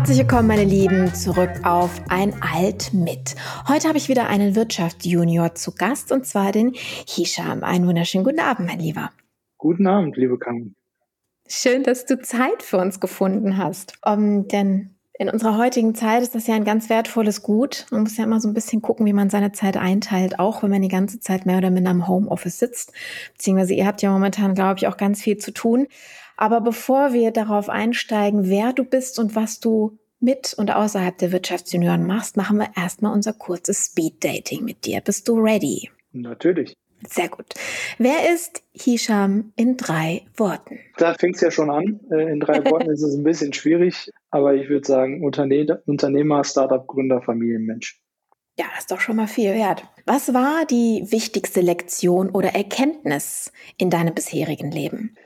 Herzlich willkommen, meine Lieben, zurück auf ein Alt mit. Heute habe ich wieder einen Wirtschaftsjunior zu Gast und zwar den Hisham. Einen wunderschönen guten Abend, mein Lieber. Guten Abend, liebe Karin. Schön, dass du Zeit für uns gefunden hast. Um, denn in unserer heutigen Zeit ist das ja ein ganz wertvolles Gut. Man muss ja immer so ein bisschen gucken, wie man seine Zeit einteilt, auch wenn man die ganze Zeit mehr oder minder am Homeoffice sitzt. Beziehungsweise ihr habt ja momentan, glaube ich, auch ganz viel zu tun. Aber bevor wir darauf einsteigen, wer du bist und was du mit und außerhalb der Wirtschaftsjunioren machst, machen wir erstmal unser kurzes Speed-Dating mit dir. Bist du ready? Natürlich. Sehr gut. Wer ist Hisham in drei Worten? Da fängt es ja schon an. Äh, in drei Worten ist es ein bisschen schwierig, aber ich würde sagen Unterne Unternehmer, Startup-Gründer, Familienmensch. Ja, das ist doch schon mal viel wert. Was war die wichtigste Lektion oder Erkenntnis in deinem bisherigen Leben?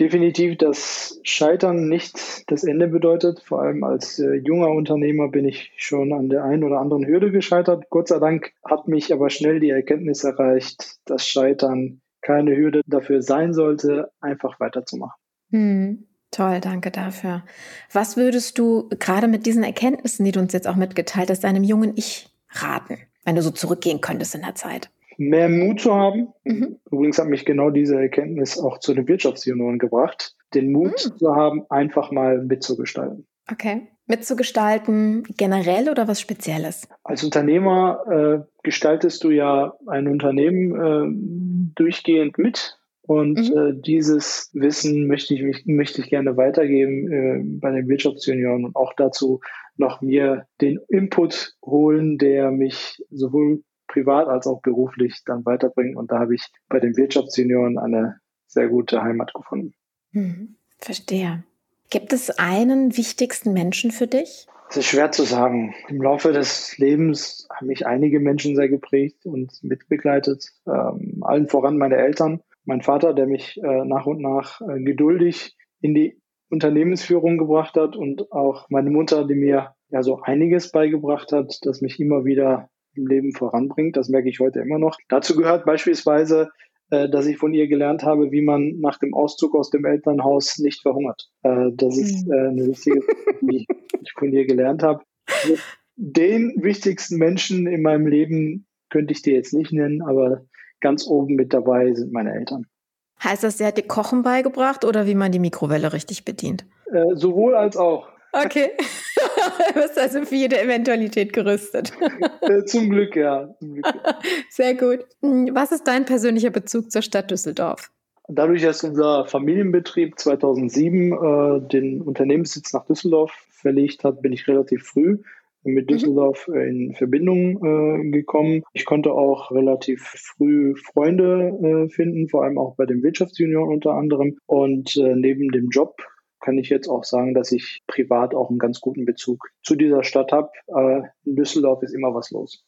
Definitiv, dass Scheitern nicht das Ende bedeutet. Vor allem als äh, junger Unternehmer bin ich schon an der einen oder anderen Hürde gescheitert. Gott sei Dank hat mich aber schnell die Erkenntnis erreicht, dass Scheitern keine Hürde dafür sein sollte, einfach weiterzumachen. Hm, toll, danke dafür. Was würdest du gerade mit diesen Erkenntnissen, die du uns jetzt auch mitgeteilt hast, deinem jungen Ich raten, wenn du so zurückgehen könntest in der Zeit? Mehr Mut zu haben. Mhm. Übrigens hat mich genau diese Erkenntnis auch zu den Wirtschaftsjunioren gebracht, den Mut mhm. zu haben, einfach mal mitzugestalten. Okay. Mitzugestalten generell oder was Spezielles? Als Unternehmer äh, gestaltest du ja ein Unternehmen äh, durchgehend mit. Und mhm. äh, dieses Wissen möchte ich, mich, möchte ich gerne weitergeben äh, bei den Wirtschaftsjunioren und auch dazu noch mir den Input holen, der mich sowohl privat als auch beruflich dann weiterbringen. Und da habe ich bei den Wirtschaftsjunioren eine sehr gute Heimat gefunden. Hm, verstehe. Gibt es einen wichtigsten Menschen für dich? Es ist schwer zu sagen. Im Laufe des Lebens haben mich einige Menschen sehr geprägt und mitbegleitet. Ähm, allen voran meine Eltern. Mein Vater, der mich äh, nach und nach äh, geduldig in die Unternehmensführung gebracht hat und auch meine Mutter, die mir ja so einiges beigebracht hat, das mich immer wieder im Leben voranbringt. Das merke ich heute immer noch. Dazu gehört beispielsweise, äh, dass ich von ihr gelernt habe, wie man nach dem Auszug aus dem Elternhaus nicht verhungert. Äh, das ist hm. äh, eine wichtige, die ich von ihr gelernt habe. Den wichtigsten Menschen in meinem Leben könnte ich dir jetzt nicht nennen, aber ganz oben mit dabei sind meine Eltern. Heißt das, sie hat dir Kochen beigebracht oder wie man die Mikrowelle richtig bedient? Äh, sowohl als auch. Okay. du bist also für jede Eventualität gerüstet. Äh, zum Glück, ja. Zum Glück. Sehr gut. Was ist dein persönlicher Bezug zur Stadt Düsseldorf? Dadurch, dass unser Familienbetrieb 2007 äh, den Unternehmenssitz nach Düsseldorf verlegt hat, bin ich relativ früh mit mhm. Düsseldorf mhm. in Verbindung äh, gekommen. Ich konnte auch relativ früh Freunde äh, finden, vor allem auch bei den Wirtschaftsjunioren unter anderem. Und äh, neben dem Job kann ich jetzt auch sagen, dass ich privat auch einen ganz guten Bezug zu dieser Stadt habe. Äh, in Düsseldorf ist immer was los.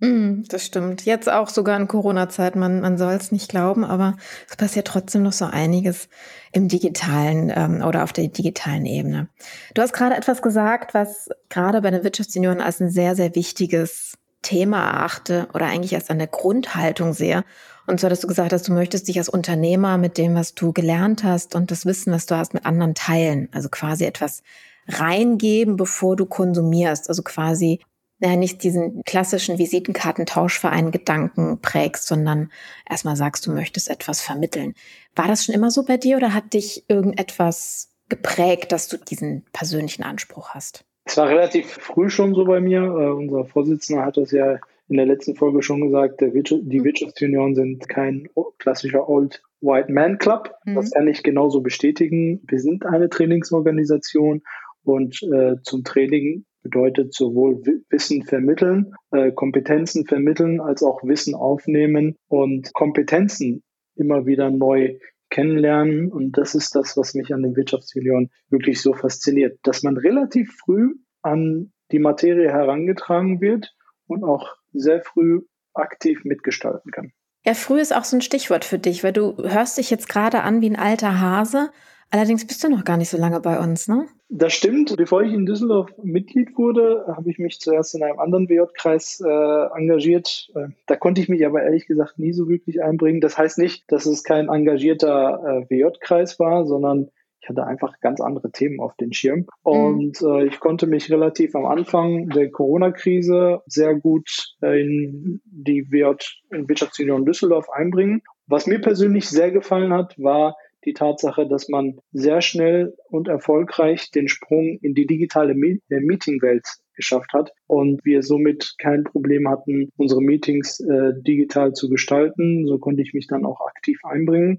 Mm, das stimmt. Jetzt auch sogar in Corona-Zeit. Man, man soll es nicht glauben, aber es passiert trotzdem noch so einiges im digitalen ähm, oder auf der digitalen Ebene. Du hast gerade etwas gesagt, was gerade bei den Wirtschaftssenioren als ein sehr, sehr wichtiges Thema erachte oder eigentlich als eine Grundhaltung sehe. Und zwar, dass du gesagt hast, du möchtest dich als Unternehmer mit dem, was du gelernt hast und das Wissen, was du hast, mit anderen teilen. Also quasi etwas reingeben, bevor du konsumierst. Also quasi ja, nicht diesen klassischen Visitenkartentauschverein-Gedanken prägst, sondern erstmal sagst, du möchtest etwas vermitteln. War das schon immer so bei dir oder hat dich irgendetwas geprägt, dass du diesen persönlichen Anspruch hast? Es war relativ früh schon so bei mir. Uh, unser Vorsitzender hat das ja in der letzten Folge schon gesagt, Wirtschaft, die mhm. Wirtschaftsunion sind kein klassischer Old White Man Club. Mhm. Das kann ich genauso bestätigen. Wir sind eine Trainingsorganisation und äh, zum Training bedeutet sowohl Wissen vermitteln, äh, Kompetenzen vermitteln, als auch Wissen aufnehmen und Kompetenzen immer wieder neu kennenlernen. Und das ist das, was mich an den Wirtschaftsunion wirklich so fasziniert, dass man relativ früh an die Materie herangetragen wird und auch sehr früh aktiv mitgestalten kann. Ja, früh ist auch so ein Stichwort für dich, weil du hörst dich jetzt gerade an wie ein alter Hase. Allerdings bist du noch gar nicht so lange bei uns, ne? Das stimmt. Bevor ich in Düsseldorf Mitglied wurde, habe ich mich zuerst in einem anderen WJ-Kreis äh, engagiert. Äh, da konnte ich mich aber ehrlich gesagt nie so wirklich einbringen. Das heißt nicht, dass es kein engagierter äh, WJ-Kreis war, sondern Ich hatte einfach ganz andere Themen auf den Schirm. Mhm. Und äh, ich konnte mich relativ am Anfang der Corona-Krise sehr gut in die Wirtschaftsunion Düsseldorf einbringen. Was mir persönlich sehr gefallen hat, war die Tatsache, dass man sehr schnell und erfolgreich den Sprung in die digitale äh, Meetingwelt geschafft hat und wir somit kein Problem hatten, unsere Meetings äh, digital zu gestalten. So konnte ich mich dann auch aktiv einbringen.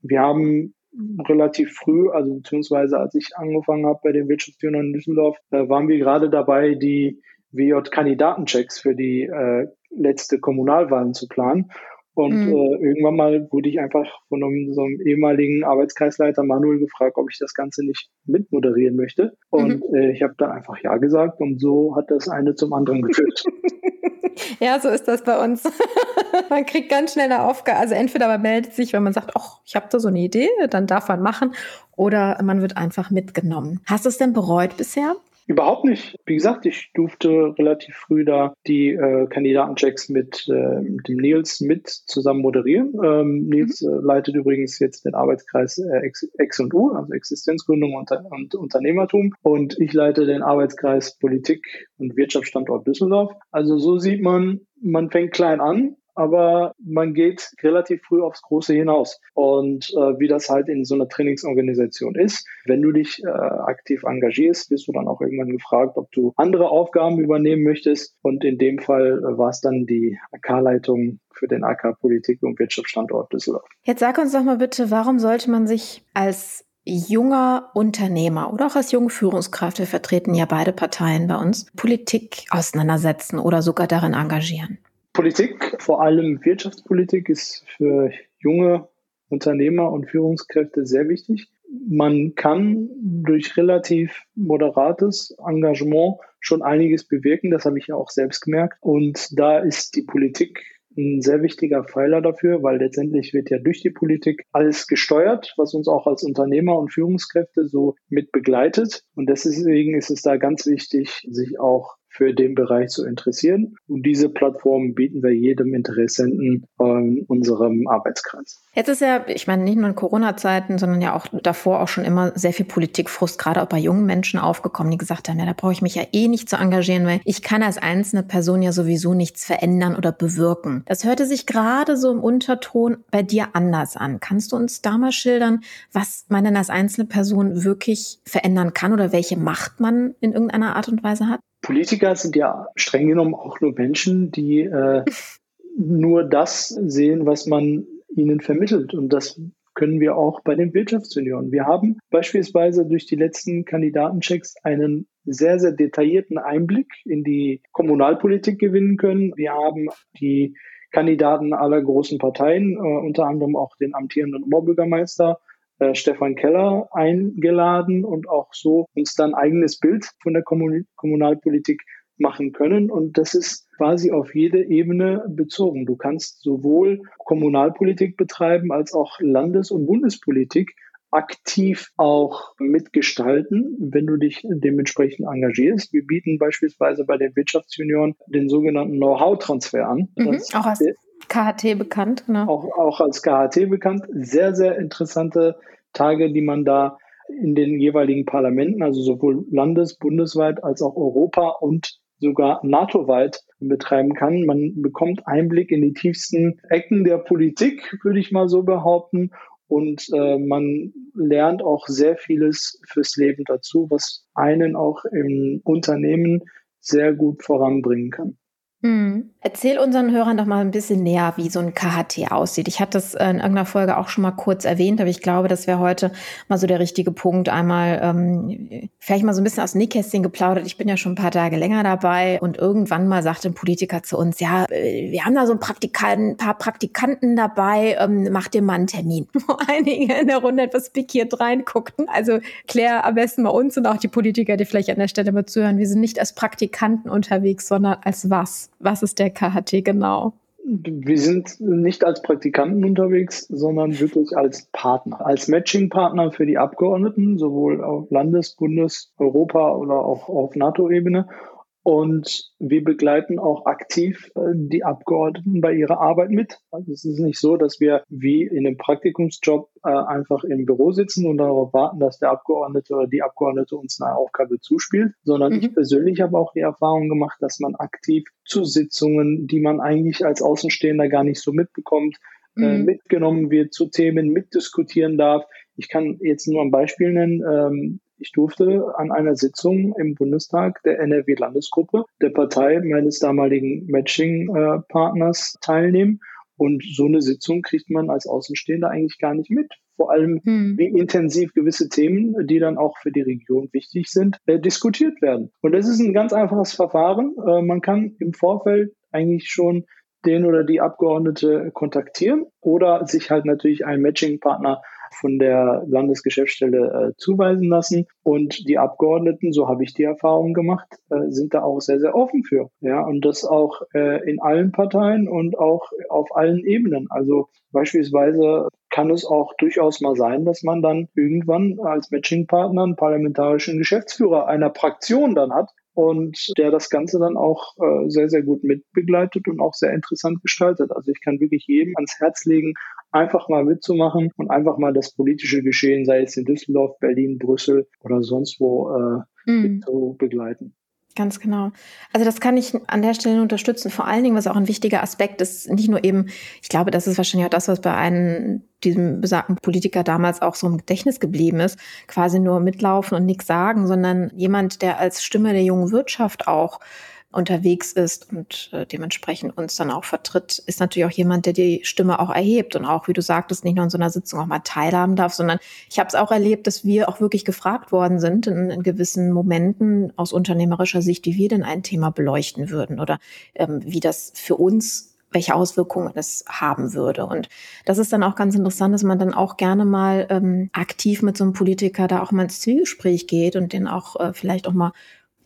Wir haben relativ früh, also beziehungsweise als ich angefangen habe bei den Wirtschaftsführern in Düsseldorf, äh, waren wir gerade dabei, die WJ-Kandidatenchecks für die äh, letzte Kommunalwahlen zu planen. Und mhm. äh, irgendwann mal wurde ich einfach von einem, so einem ehemaligen Arbeitskreisleiter Manuel gefragt, ob ich das Ganze nicht mitmoderieren möchte. Und mhm. äh, ich habe dann einfach Ja gesagt und so hat das eine zum anderen geführt. ja, so ist das bei uns. man kriegt ganz schnell eine Aufgabe. Also entweder man meldet sich, wenn man sagt, ach, ich habe da so eine Idee, dann darf man machen. Oder man wird einfach mitgenommen. Hast du es denn bereut bisher? Überhaupt nicht. Wie gesagt, ich durfte relativ früh da die äh, Kandidatenchecks mit, äh, mit dem Nils mit zusammen moderieren. Ähm, Nils mhm. äh, leitet übrigens jetzt den Arbeitskreis äh, X, X und U, also Existenzgründung und, und Unternehmertum. Und ich leite den Arbeitskreis Politik und Wirtschaftsstandort Düsseldorf. Also so sieht man, man fängt klein an aber man geht relativ früh aufs Große hinaus. Und äh, wie das halt in so einer Trainingsorganisation ist, wenn du dich äh, aktiv engagierst, wirst du dann auch irgendwann gefragt, ob du andere Aufgaben übernehmen möchtest. Und in dem Fall äh, war es dann die AK-Leitung für den AK Politik und Wirtschaftsstandort Düsseldorf. Jetzt sag uns doch mal bitte, warum sollte man sich als junger Unternehmer oder auch als junge Führungskraft, wir vertreten ja beide Parteien bei uns, Politik auseinandersetzen oder sogar darin engagieren? Politik, vor allem Wirtschaftspolitik, ist für junge Unternehmer und Führungskräfte sehr wichtig. Man kann durch relativ moderates Engagement schon einiges bewirken. Das habe ich ja auch selbst gemerkt. Und da ist die Politik ein sehr wichtiger Pfeiler dafür, weil letztendlich wird ja durch die Politik alles gesteuert, was uns auch als Unternehmer und Führungskräfte so mit begleitet. Und deswegen ist es da ganz wichtig, sich auch für den Bereich zu interessieren. Und diese Plattform bieten wir jedem Interessenten in unserem Arbeitskreis. Jetzt ist ja, ich meine, nicht nur in Corona-Zeiten, sondern ja auch davor auch schon immer sehr viel Politikfrust, gerade auch bei jungen Menschen aufgekommen, die gesagt haben, ja, da brauche ich mich ja eh nicht zu engagieren, weil ich kann als einzelne Person ja sowieso nichts verändern oder bewirken. Das hörte sich gerade so im Unterton bei dir anders an. Kannst du uns da mal schildern, was man denn als einzelne Person wirklich verändern kann oder welche Macht man in irgendeiner Art und Weise hat? Politiker sind ja streng genommen auch nur Menschen, die äh, nur das sehen, was man ihnen vermittelt. Und das können wir auch bei den Wirtschaftsunionen. Wir haben beispielsweise durch die letzten Kandidatenchecks einen sehr, sehr detaillierten Einblick in die Kommunalpolitik gewinnen können. Wir haben die Kandidaten aller großen Parteien, äh, unter anderem auch den amtierenden Oberbürgermeister äh, Stefan Keller eingeladen und auch so uns dann eigenes Bild von der Kommun Kommunalpolitik machen können. Und das ist quasi auf jede Ebene bezogen. Du kannst sowohl Kommunalpolitik betreiben als auch Landes- und Bundespolitik aktiv auch mitgestalten, wenn du dich dementsprechend engagierst. Wir bieten beispielsweise bei den Wirtschaftsjunioren den sogenannten Know-how-Transfer an. Mhm, auch als KHT bekannt, genau. Auch, auch als KHT bekannt. Sehr, sehr interessante Tage, die man da in den jeweiligen Parlamenten, also sowohl landes-, bundesweit als auch Europa und sogar NATO-weit betreiben kann. Man bekommt Einblick in die tiefsten Ecken der Politik, würde ich mal so behaupten. Und äh, man lernt auch sehr vieles fürs Leben dazu, was einen auch im Unternehmen sehr gut voranbringen kann. Mhm. Erzähl unseren Hörern doch mal ein bisschen näher, wie so ein KHT aussieht. Ich hatte das in irgendeiner Folge auch schon mal kurz erwähnt, aber ich glaube, das wäre heute mal so der richtige Punkt. Einmal ähm, vielleicht mal so ein bisschen aus dem Nähkästchen geplaudert. Ich bin ja schon ein paar Tage länger dabei und irgendwann mal sagte ein Politiker zu uns, ja, äh, wir haben da so ein, ein paar Praktikanten dabei, ähm, mach dir mal einen Termin. Wo einige in der Runde etwas pikiert reinguckten. Also klär am besten mal uns und auch die Politiker, die vielleicht an der Stelle mal zuhören. Wir sind nicht als Praktikanten unterwegs, sondern als was? Was ist der KHT genau? Wir sind nicht als Praktikanten unterwegs, sondern wirklich als Partner, als Matching-Partner für die Abgeordneten, sowohl auf Landes-, Bundes-, Europa- oder auch auf NATO-Ebene. Und wir begleiten auch aktiv äh, die Abgeordneten bei ihrer Arbeit mit. Also es ist nicht so, dass wir wie in einem Praktikumsjob äh, einfach im Büro sitzen und darauf warten, dass der Abgeordnete oder die Abgeordnete uns eine Aufgabe zuspielt, sondern mhm. ich persönlich habe auch die Erfahrung gemacht, dass man aktiv zu Sitzungen, die man eigentlich als Außenstehender gar nicht so mitbekommt, äh, mhm. mitgenommen wird, zu Themen mitdiskutieren darf. Ich kann jetzt nur ein Beispiel nennen. Ich durfte an einer Sitzung im Bundestag der NRW-Landesgruppe der Partei meines damaligen Matching-Partners teilnehmen. Und so eine Sitzung kriegt man als Außenstehender eigentlich gar nicht mit. Vor allem, hm. wie intensiv gewisse Themen, die dann auch für die Region wichtig sind, äh, diskutiert werden. Und das ist ein ganz einfaches Verfahren. Äh, man kann im Vorfeld eigentlich schon den oder die Abgeordnete kontaktieren oder sich halt natürlich einen Matching-Partner von der Landesgeschäftsstelle äh, zuweisen lassen. Und die Abgeordneten, so habe ich die Erfahrung gemacht, äh, sind da auch sehr, sehr offen für. Ja, und das auch äh, in allen Parteien und auch auf allen Ebenen. Also beispielsweise kann es auch durchaus mal sein, dass man dann irgendwann als Matchingpartner einen parlamentarischen Geschäftsführer einer Fraktion dann hat, und der das Ganze dann auch äh, sehr, sehr gut mitbegleitet und auch sehr interessant gestaltet. Also ich kann wirklich jedem ans Herz legen, einfach mal mitzumachen und einfach mal das politische Geschehen, sei es in Düsseldorf, Berlin, Brüssel oder sonst wo, äh, mhm. zu begleiten. Ganz genau. Also das kann ich an der Stelle unterstützen. Vor allen Dingen, was auch ein wichtiger Aspekt ist, nicht nur eben, ich glaube, das ist wahrscheinlich auch das, was bei einem diesem besagten Politiker damals auch so im Gedächtnis geblieben ist, quasi nur mitlaufen und nichts sagen, sondern jemand, der als Stimme der jungen Wirtschaft auch unterwegs ist und äh, dementsprechend uns dann auch vertritt, ist natürlich auch jemand, der die Stimme auch erhebt und auch, wie du sagtest, nicht nur in so einer Sitzung auch mal teilhaben darf, sondern ich habe es auch erlebt, dass wir auch wirklich gefragt worden sind in, in, gewissen Momenten aus unternehmerischer Sicht, wie wir denn ein Thema beleuchten würden oder ähm, wie das für uns welche Auswirkungen es haben würde. Und das ist dann auch ganz interessant, dass man dann auch gerne mal ähm, aktiv mit so einem Politiker da auch mal ins Zielgespräch geht und den auch äh, vielleicht auch mal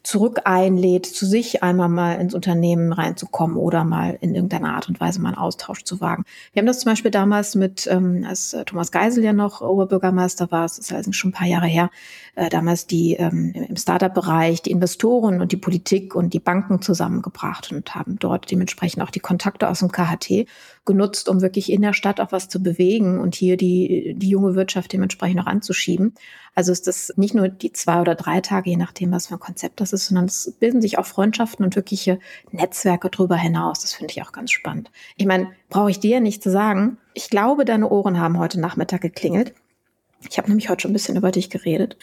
zurück einlädt, zu sich einmal mal ins Unternehmen reinzukommen oder mal in irgendeiner Art und Weise mal einen Austausch zu wagen. Wir haben das zum Beispiel damals mit, ähm, als äh, Thomas Geisel ja noch Oberbürgermeister war, es ist also schon ein paar Jahre her, äh, damals die ähm, im Startup-Bereich die Investoren und die Politik und die Banken zusammengebracht und haben dort dementsprechend auch die Kontakte aus dem KHT genutzt, um wirklich in der Stadt auch was zu bewegen und hier die, die junge Wirtschaft dementsprechend noch anzuschieben. Also ist das nicht nur die zwei oder drei Tage, je nachdem, was für ein Konzept das ist, sondern es bilden sich auch Freundschaften und wirkliche Netzwerke drüber hinaus. Das finde ich auch ganz spannend. Ich meine, brauche ich dir nicht zu sagen. Ich glaube, deine Ohren haben heute Nachmittag geklingelt. Ich habe nämlich heute schon ein bisschen über dich geredet.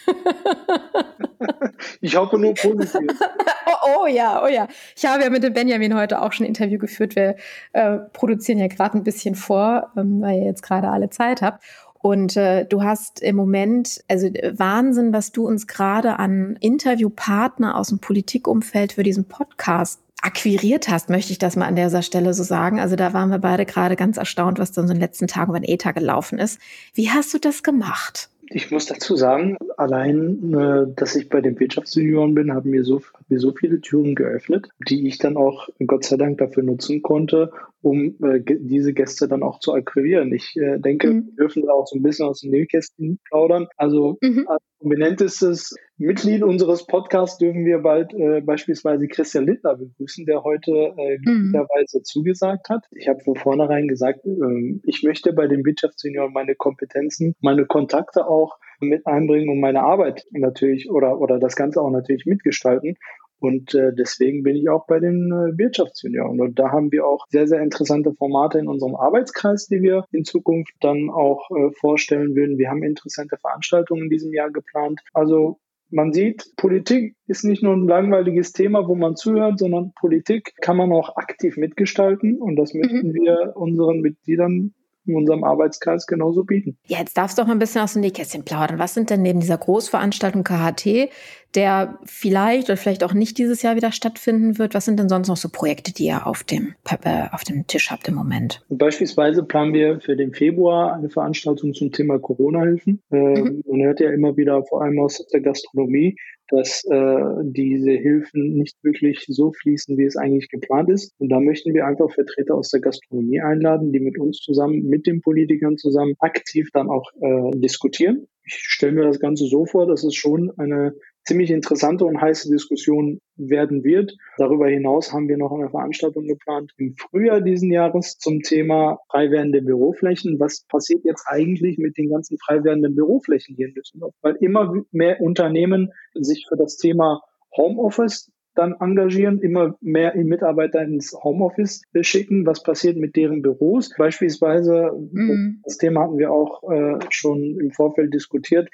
ich hoffe nur positiv. oh, oh, ja, oh ja. Ich habe ja mit dem Benjamin heute auch schon ein Interview geführt. Wir äh, produzieren ja gerade ein bisschen vor, ähm, weil ihr jetzt gerade alle Zeit habt. Und äh, du hast im Moment, also äh, Wahnsinn, was du uns gerade an Interviewpartner aus dem Politikumfeld für diesen Podcast akquiriert hast, möchte ich das mal an dieser Stelle so sagen. Also da waren wir beide gerade ganz erstaunt, was dann so in den letzten Tagen über den ETA gelaufen ist. Wie hast du das gemacht? Ich muss dazu sagen, allein, äh, dass ich bei den Wirtschaftsjunioren bin, haben mir so, hat mir so viele Türen geöffnet, die ich dann auch Gott sei Dank dafür nutzen konnte, um äh, diese Gäste dann auch zu akquirieren. Ich äh, denke, mhm. wir dürfen da auch so ein bisschen aus den Nähkästen plaudern. Also mhm. als prominentestes Mitglied unseres Podcasts dürfen wir bald äh, beispielsweise Christian Littner begrüßen, der heute äh, mhm. glücklicherweise zugesagt hat. Ich habe von vornherein gesagt, äh, ich möchte bei den Wirtschaftsjunioren meine Kompetenzen, meine Kontakte auch mit einbringen und meine Arbeit natürlich oder, oder das Ganze auch natürlich mitgestalten. Und äh, deswegen bin ich auch bei den äh, Wirtschaftsjunioren. Und da haben wir auch sehr, sehr interessante Formate in unserem Arbeitskreis, die wir in Zukunft dann auch äh, vorstellen würden. Wir haben interessante Veranstaltungen in diesem Jahr geplant. Also man sieht, Politik ist nicht nur ein langweiliges Thema, wo man zuhört, sondern Politik kann man auch aktiv mitgestalten. Und das möchten mhm. wir unseren Mitgliedern in unserem Arbeitskreis genauso bieten. Ja, jetzt darfst du doch mal ein bisschen aus dem Nähkästchen plaudern. Was sind denn neben dieser Großveranstaltung KHT, der vielleicht oder vielleicht auch nicht dieses Jahr wieder stattfinden wird, was sind denn sonst noch so Projekte, die ihr auf dem, äh, auf dem Tisch habt im Moment? Beispielsweise planen wir für den Februar eine Veranstaltung zum Thema Corona-Hilfen. Äh, mhm. Man hört ja immer wieder, vor allem aus der Gastronomie, dass äh, diese Hilfen nicht wirklich so fließen, wie es eigentlich geplant ist. Und da möchten wir einfach Vertreter aus der Gastronomie einladen, die mit uns zusammen, mit den Politikern zusammen aktiv dann auch äh, diskutieren. Ich stelle mir das Ganze so vor, dass es schon eine ziemlich interessante und heiße Diskussion werden wird. Darüber hinaus haben wir noch eine Veranstaltung geplant im Frühjahr diesen Jahres zum Thema frei werdende Büroflächen. Was passiert jetzt eigentlich mit den ganzen frei werdenden Büroflächen hier in Düsseldorf? Weil immer mehr Unternehmen sich für das Thema Homeoffice dann engagieren, immer mehr Mitarbeiter ins Homeoffice schicken. Was passiert mit deren Büros? Beispielsweise, mhm. das Thema hatten wir auch äh, schon im Vorfeld diskutiert,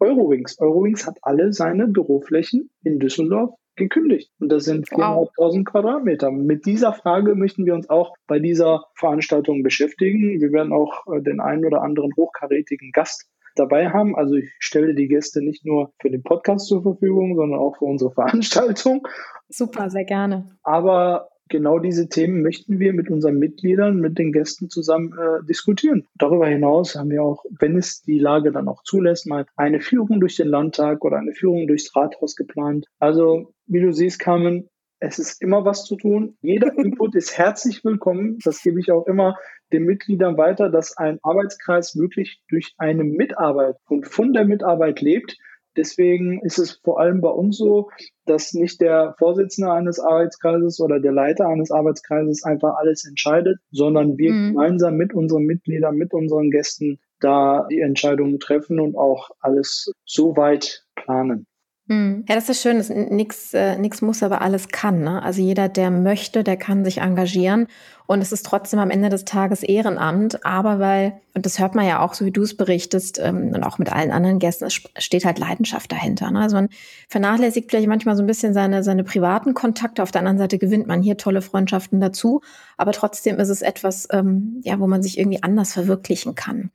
Eurowings. Eurowings hat alle seine Büroflächen in Düsseldorf gekündigt. Und das sind 4.500 wow. Quadratmeter. Mit dieser Frage möchten wir uns auch bei dieser Veranstaltung beschäftigen. Wir werden auch äh, den einen oder anderen hochkarätigen Gast dabei haben. Also ich stelle die Gäste nicht nur für den Podcast zur Verfügung, sondern auch für unsere Veranstaltung. Super, sehr gerne. Aber genau diese Themen möchten wir mit unseren Mitgliedern, mit den Gästen zusammen äh, diskutieren. Darüber hinaus haben wir auch, wenn es die Lage dann auch zulässt, mal eine Führung durch den Landtag oder eine Führung durchs Rathaus geplant. Also, wie du siehst, Carmen, es ist immer was zu tun. Jeder Input ist herzlich willkommen. Das gebe ich auch immer den Mitgliedern weiter, dass ein Arbeitskreis wirklich durch eine Mitarbeit und von der Mitarbeit lebt. Deswegen ist es vor allem bei uns so, dass nicht der Vorsitzende eines Arbeitskreises oder der Leiter eines Arbeitskreises einfach alles entscheidet, sondern wir mhm. gemeinsam mit unseren Mitgliedern, mit unseren Gästen da die Entscheidungen treffen und auch alles so weit planen. Hm. Ja, das ist schön. Nichts äh, nix muss, aber alles kann. Ne? Also jeder, der möchte, der kann sich engagieren. Und es ist trotzdem am Ende des Tages Ehrenamt. Aber weil, und das hört man ja auch, so wie du es berichtest, ähm, und auch mit allen anderen Gästen, es steht halt Leidenschaft dahinter. Ne? Also man vernachlässigt vielleicht manchmal so ein bisschen seine, seine privaten Kontakte. Auf der anderen Seite gewinnt man hier tolle Freundschaften dazu. Aber trotzdem ist es etwas, ähm, ja, wo man sich irgendwie anders verwirklichen kann.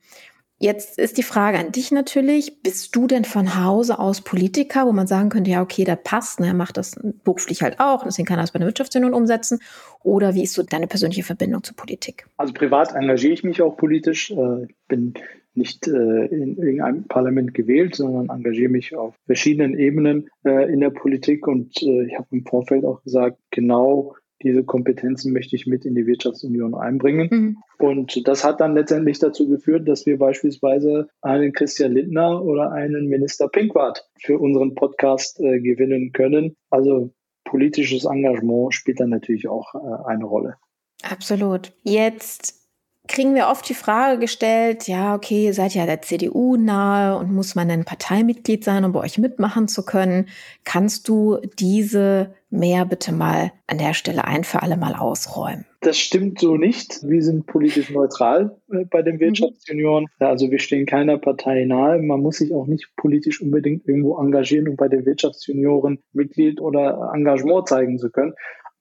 Jetzt ist die Frage an dich natürlich, bist du denn von Hause aus Politiker, wo man sagen könnte, ja, okay, der passt, ne, er macht das beruflich halt auch, deswegen kann er das bei der Wirtschaftsunion umsetzen. Oder wie ist so deine persönliche Verbindung zur Politik? Also privat engagiere ich mich auch politisch. Äh, ich bin nicht äh, in irgendeinem Parlament gewählt, sondern engagiere mich auf verschiedenen Ebenen äh, in der Politik. Und ich habe im Vorfeld auch gesagt, genau diese Kompetenzen möchte ich mit in die Wirtschaftsunion einbringen. Mhm. Und das hat dann letztendlich dazu geführt, dass wir beispielsweise einen Christian Lindner oder einen Minister Pinkwart für unseren Podcast äh, gewinnen können. Also politisches Engagement spielt dann natürlich auch äh, eine Rolle. Absolut. Jetzt kriegen wir oft die Frage gestellt, ja, okay, ihr seid ja der CDU nahe und muss man ein Parteimitglied sein, um bei euch mitmachen zu können? Kannst du diese mehr bitte mal an der Stelle ein für alle Mal ausräumen? Das stimmt so nicht. Wir sind politisch neutral äh, bei den mhm. Wirtschaftsjunioren. Also wir stehen keiner Partei nahe. Man muss sich auch nicht politisch unbedingt irgendwo engagieren, um bei den Wirtschaftsjunioren Mitglied oder Engagement zeigen zu können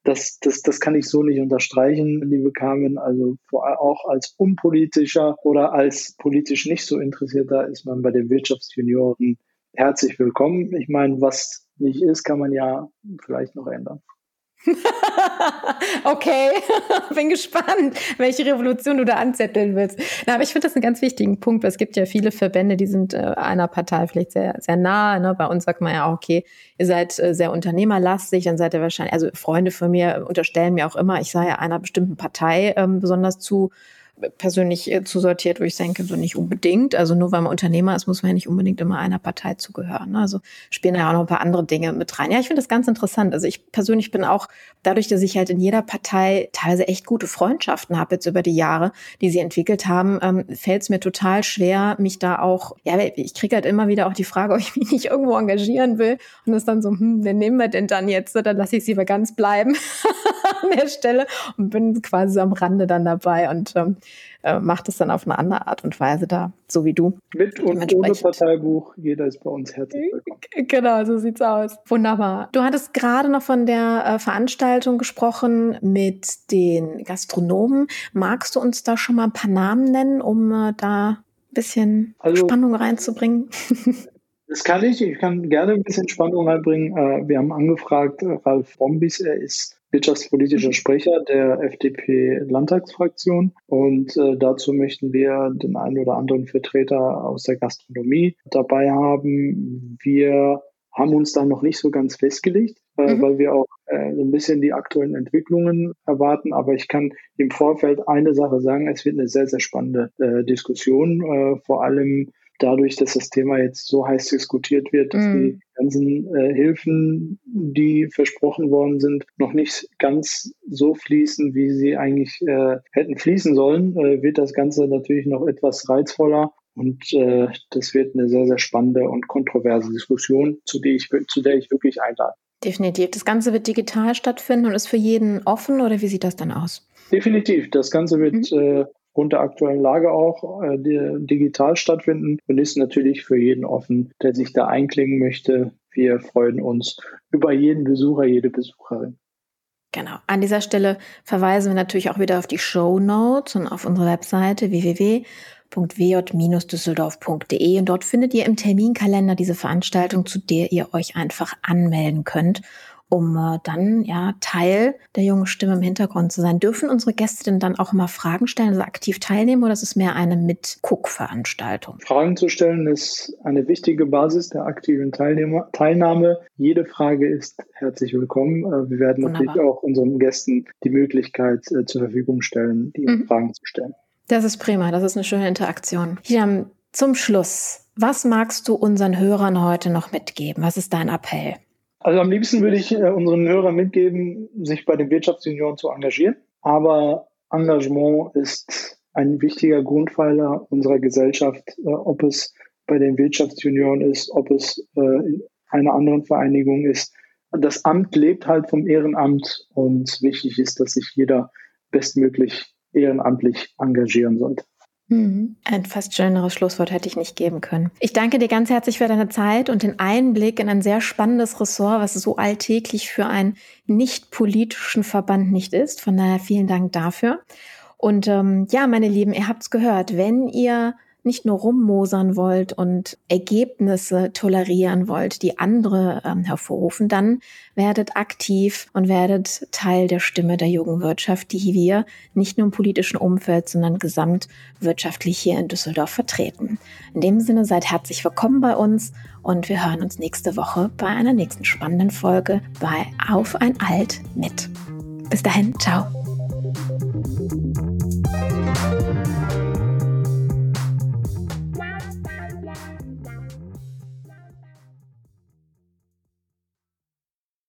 das, das, das kann ich so nicht unterstreichen, liebe Carmen. Also vor, auch als unpolitischer oder als politisch nicht so interessierter ist man bei den Wirtschaftsjunioren herzlich willkommen. Ich meine, was nicht ist, kann man ja vielleicht noch ändern. okay, bin gespannt, welche Revolution du da anzetteln willst. Na, aber ich finde das einen ganz wichtigen Punkt, weil es gibt ja viele Verbände, die sind äh, einer Partei vielleicht sehr, sehr nah. Ne? Bei uns sagt man ja auch, okay, ihr seid äh, sehr unternehmerlastig, dann seid ihr wahrscheinlich, also Freunde von mir unterstellen mir auch immer, ich sei ja einer bestimmten Partei ähm, besonders zu persönlich äh, zusortiert, wo ich denke, so nicht unbedingt. Also nur weil man Unternehmer ist, muss man ja nicht unbedingt immer einer Partei zugehören. Ne? Also spielen ja auch noch ein paar andere Dinge mit rein. Ja, ich finde das ganz interessant. Also ich persönlich bin auch, dadurch, dass ich halt in jeder Partei teilweise echt gute Freundschaften habe jetzt über die Jahre, die sie entwickelt haben, ähm, fällt es mir total schwer, mich da auch, ja, ich kriege halt immer wieder auch die Frage, ob ich mich nicht irgendwo engagieren will. Und das dann so, hm, wen nehmen wir denn dann jetzt? Dann lasse ich sie aber ganz bleiben an der Stelle und bin quasi am Rande dann dabei. Und ähm, äh, macht es dann auf eine andere Art und Weise da, so wie du. Mit und ohne Parteibuch, jeder ist bei uns herzlich willkommen. Genau, so sieht's aus. Wunderbar. Du hattest gerade noch von der äh, Veranstaltung gesprochen mit den Gastronomen. Magst du uns da schon mal ein paar Namen nennen, um äh, da ein bisschen also, Spannung reinzubringen? Das kann ich. Ich kann gerne ein bisschen Spannung reinbringen. Äh, wir haben angefragt, Ralf Bombis, er ist wirtschaftspolitischer Sprecher der FDP-Landtagsfraktion. Und äh, dazu möchten wir den einen oder anderen Vertreter aus der Gastronomie dabei haben. Wir haben uns da noch nicht so ganz festgelegt, äh, mhm. weil wir auch äh, ein bisschen die aktuellen Entwicklungen erwarten. Aber ich kann im Vorfeld eine Sache sagen, es wird eine sehr, sehr spannende äh, Diskussion, äh, vor allem dadurch, dass das Thema jetzt so heiß diskutiert wird, dass mm. die ganzen äh, Hilfen, die versprochen worden sind, noch nicht ganz so fließen, wie sie eigentlich äh, hätten fließen sollen, äh, wird das Ganze natürlich noch etwas reizvoller. Und äh, das wird eine sehr, sehr spannende und kontroverse Diskussion, zu der ich, zu der ich wirklich einlade. Definitiv. Das Ganze wird digital stattfinden und ist für jeden offen oder wie sieht das dann aus? Definitiv. Das Ganze wird mhm. äh, aufgrund der aktuellen Lage auch äh, digital stattfinden und ist natürlich für jeden offen, der sich da einklingen möchte. Wir freuen uns über jeden Besucher, jede Besucherin. Genau. An dieser Stelle verweisen wir natürlich auch wieder auf die Show Notes und auf unsere Webseite www.wj-düsseldorf.de und dort findet ihr im Terminkalender diese Veranstaltung, zu der ihr euch einfach anmelden könnt um äh, dann ja Teil der jungen Stimme im Hintergrund zu sein. Dürfen unsere Gäste denn dann auch immer Fragen stellen, also aktiv teilnehmen oder ist es mehr eine Mit-Guck-Veranstaltung? Fragen zu stellen ist eine wichtige Basis der aktiven Teilnehmer Teilnahme. Jede Frage ist herzlich willkommen. Äh, wir werden Wunderbar. natürlich auch unseren Gästen die Möglichkeit äh, zur Verfügung stellen, die mhm. Fragen zu stellen. Das ist prima, das ist eine schöne Interaktion. Hiram, zum Schluss, was magst du unseren Hörern heute noch mitgeben? Was ist dein Appell? Also am liebsten würde ich äh, unseren Hörern mitgeben, sich bei den Wirtschaftsjunioren zu engagieren. Aber Engagement ist ein wichtiger Grundpfeiler unserer Gesellschaft, äh, ob es bei den Wirtschaftsjunioren ist, ob es äh, in einer anderen Vereinigung ist. Das Amt lebt halt vom Ehrenamt und wichtig ist, dass sich jeder bestmöglich ehrenamtlich engagieren sollte. Mhm. Ein fast schöneres Schlusswort hätte ich nicht geben können. Ich danke dir ganz herzlich für deine Zeit und den Einblick in ein sehr spannendes Ressort, was so alltäglich für einen nicht politischen Verband nicht ist. Von daher vielen Dank dafür. Und ähm, ja, meine Lieben, ihr habt's gehört, wenn ihr nicht nur rummosern wollt und Ergebnisse tolerieren wollt, die andere ähm, hervorrufen, dann werdet aktiv und werdet Teil der Stimme der jungen Wirtschaft, die wir nicht nur im politischen Umfeld, sondern gesamtwirtschaftlich hier in Düsseldorf vertreten. In dem Sinne seid herzlich willkommen bei uns und wir hören uns nächste Woche bei einer nächsten spannenden Folge bei Auf ein Alt mit. Bis dahin, ciao.